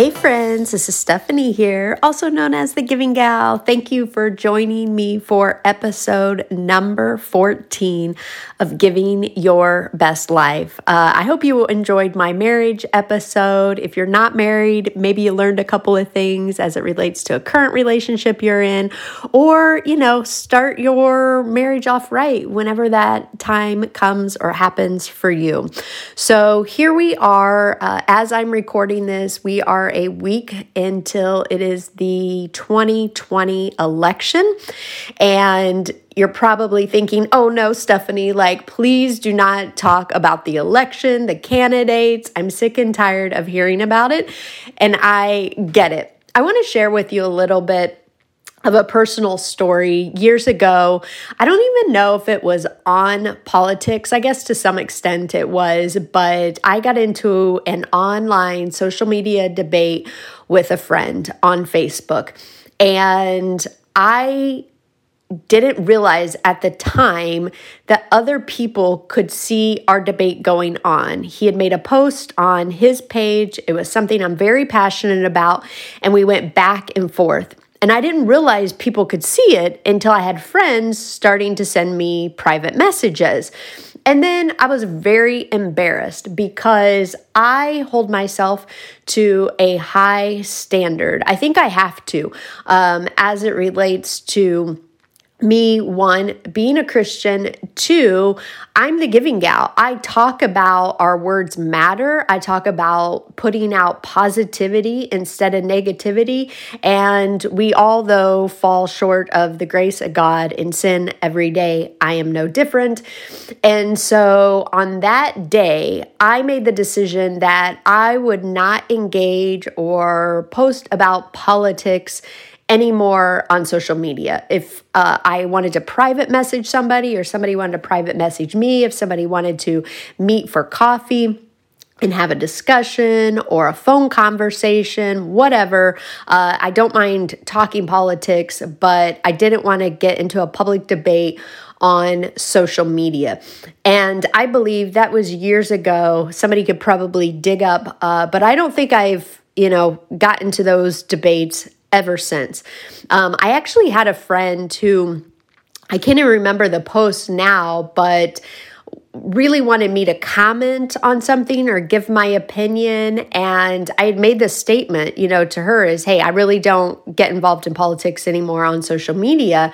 Hey friends, this is Stephanie here, also known as the Giving Gal. Thank you for joining me for episode number 14 of Giving Your Best Life. Uh, I hope you enjoyed my marriage episode. If you're not married, maybe you learned a couple of things as it relates to a current relationship you're in, or, you know, start your marriage off right whenever that time comes or happens for you. So here we are. Uh, as I'm recording this, we are a week until it is the 2020 election. And you're probably thinking, oh no, Stephanie, like, please do not talk about the election, the candidates. I'm sick and tired of hearing about it. And I get it. I want to share with you a little bit of a personal story years ago. I don't even know if it was on politics. I guess to some extent it was, but I got into an online social media debate with a friend on Facebook. And I didn't realize at the time that other people could see our debate going on. He had made a post on his page. It was something I'm very passionate about, and we went back and forth. And I didn't realize people could see it until I had friends starting to send me private messages. And then I was very embarrassed because I hold myself to a high standard. I think I have to um, as it relates to me one being a christian. Two i'm the giving gal. I talk about our words matter. I talk about putting out positivity instead of negativity. And we all though fall short of the grace of god in sin every day. I am no different. And so on that day i made the decision that i would not engage or post about politics anymore on social media. If uh, I wanted to private message somebody or somebody wanted to private message me, if somebody wanted to meet for coffee, and have a discussion or a phone conversation, whatever. Uh, I don't mind talking politics, but I didn't want to get into a public debate on social media. And I believe that was years ago. Somebody could probably dig up, uh, but I don't think I've, you know, gotten to those debates ever since. Um, I actually had a friend who I can't even remember the post now, but really wanted me to comment on something or give my opinion. And i had made this statement you know to her is hey i really don't get involved in politics anymore on social media.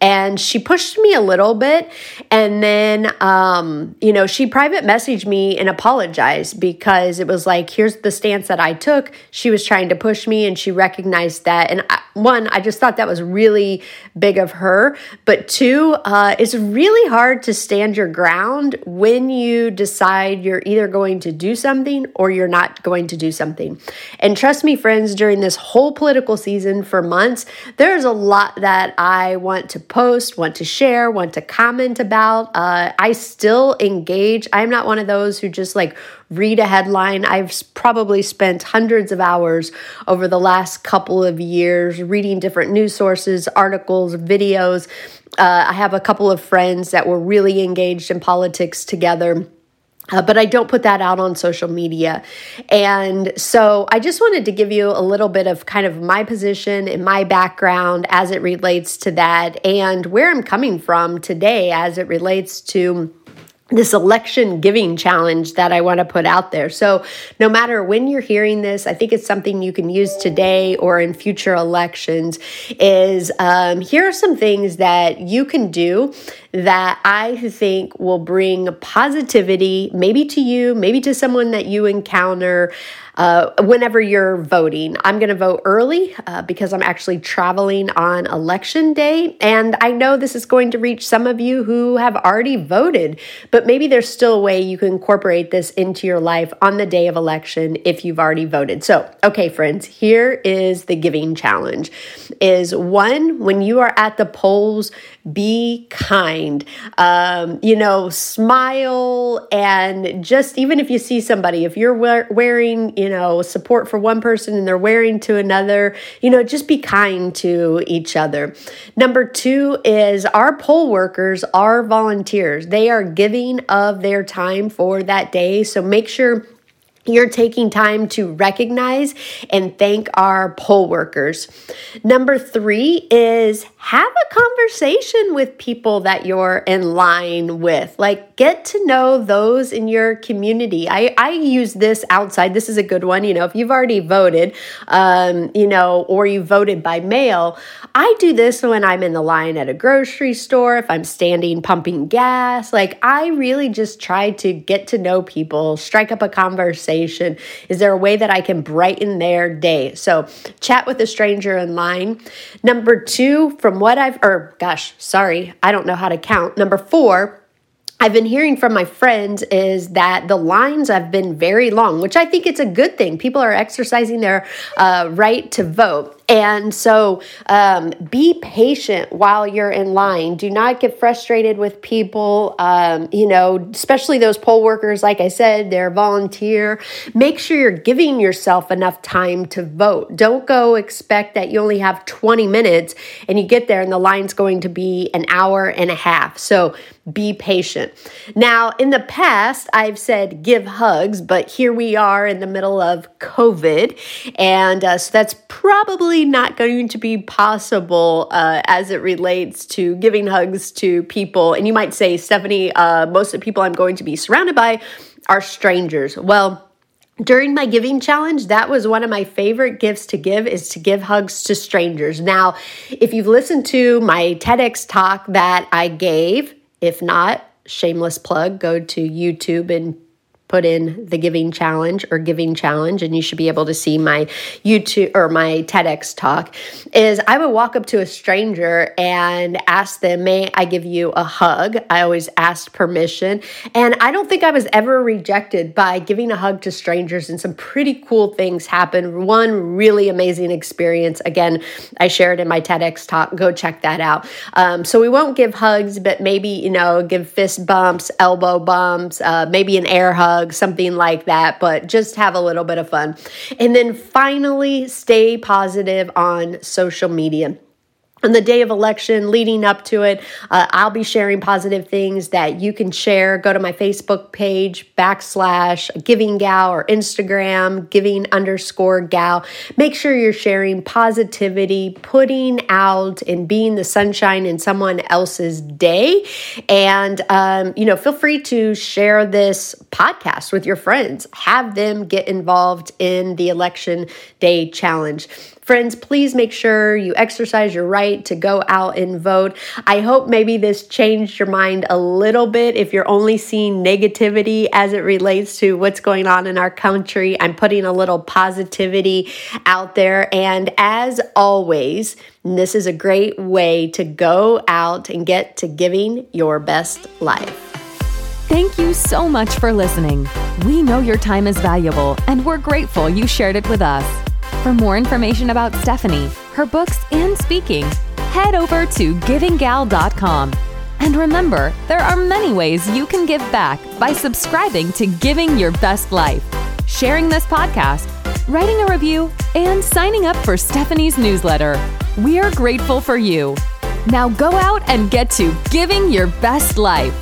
And she pushed me a little bit. And then um, you know she private messaged me and apologized because it was like here's the stance that i took. She was trying to push me and she recognized that. And I, one i just thought that was really big of her. But two uh, it's really hard to stand your ground when you decide you're either going to do something or you're not going to do something. And trust me, friends, during this whole political season for months, there's a lot that I want to post, want to share, want to comment about. Uh, I still engage. I'm not one of those who just like read a headline. I've probably spent hundreds of hours over the last couple of years reading different news sources, articles, videos. Uh, I have a couple of friends that were really engaged in politics together. Uh, but I don't put that out on social media. And so I just wanted to give you a little bit of kind of my position and my background as it relates to that and where I'm coming from today as it relates to this election giving challenge that I want to put out there. So, no matter when you're hearing this, I think it's something you can use today or in future elections. Is um, here are some things that you can do that I think will bring positivity, maybe to you, maybe to someone that you encounter uh, whenever you're voting. I'm going to vote early uh, because I'm actually traveling on election day. And I know this is going to reach some of you who have already voted, but maybe there's still a way you can incorporate this into your life on the day of election if you've already voted. So, okay, friends, here is the giving challenge is one, when you are at the polls, be kind. Um, you know, smile and just even if you see somebody, if you're wearing, you know, support for one person and they're wearing to another, you know, just be kind to each other. Number two is our poll workers are volunteers. They are giving of their time for that day. So make sure you're taking time to recognize and thank our poll workers. Number three is have a conversation with people that you're in line with. Like, get to know those in your community. I, I use this outside. This is a good one. You know, if you've already voted, um, you know, or you voted by mail, I do this when I'm in the line at a grocery store, if I'm standing pumping gas. Like, I really just try to get to know people, strike up a conversation. Is there a way that I can brighten their day? So, chat with a stranger in line. Number two, from what I've, or gosh, sorry, I don't know how to count. Number four, I've been hearing from my friends is that the lines have been very long, which I think it's a good thing. People are exercising their uh, right to vote. And so um, be patient while you're in line. Do not get frustrated with people, um, you know, especially those poll workers. Like I said, they're volunteer. Make sure you're giving yourself enough time to vote. Don't go expect that you only have 20 minutes and you get there and the line's going to be an hour and a half. So be patient. Now, in the past, I've said give hugs, but here we are in the middle of COVID. And uh, so that's probably not going to be possible uh, as it relates to giving hugs to people. And you might say, Stephanie, uh, most of the people I'm going to be surrounded by are strangers. Well, during my giving challenge that was one of my favorite gifts to give is to give hugs to strangers now if you've listened to my tedx talk that i gave if not shameless plug go to youtube and put in the giving challenge or giving challenge and you should be able to see my youtube or my tedx talk is i would walk up to a stranger and ask them may i give you a hug? I always asked permission. And i don't think i was ever rejected by giving a hug to strangers and some pretty cool things happened. One really amazing experience again i shared in my tedx talk. Go check that out. Um, so we won't give hugs but maybe you know give fist bumps elbow bumps uh, maybe an air hug something like that, but just have a little bit of fun. And then finally, stay positive on social media on the day of election leading up to it uh, i'll be sharing positive things that you can share. Go to my facebook page backslash giving gal or instagram giving underscore gal. Make sure you're sharing positivity putting out and being the sunshine in someone else's day. And um, you know feel free to share this podcast with your friends. Have them get involved in the election day challenge Friends, please make sure you exercise your right to go out and vote. I hope maybe this changed your mind a little bit if you're only seeing negativity as it relates to what's going on in our country. I'm putting a little positivity out there. And as always, this is a great way to go out and get to giving your best life. Thank you so much for listening. We know your time is valuable, and we're grateful you shared it with us. For more information about Stephanie, her books, and speaking, head over to givinggal.com. And remember, there are many ways you can give back by subscribing to Giving Your Best Life, sharing this podcast, writing a review, and signing up for Stephanie's newsletter. We are grateful for you. Now go out and get to Giving Your Best Life.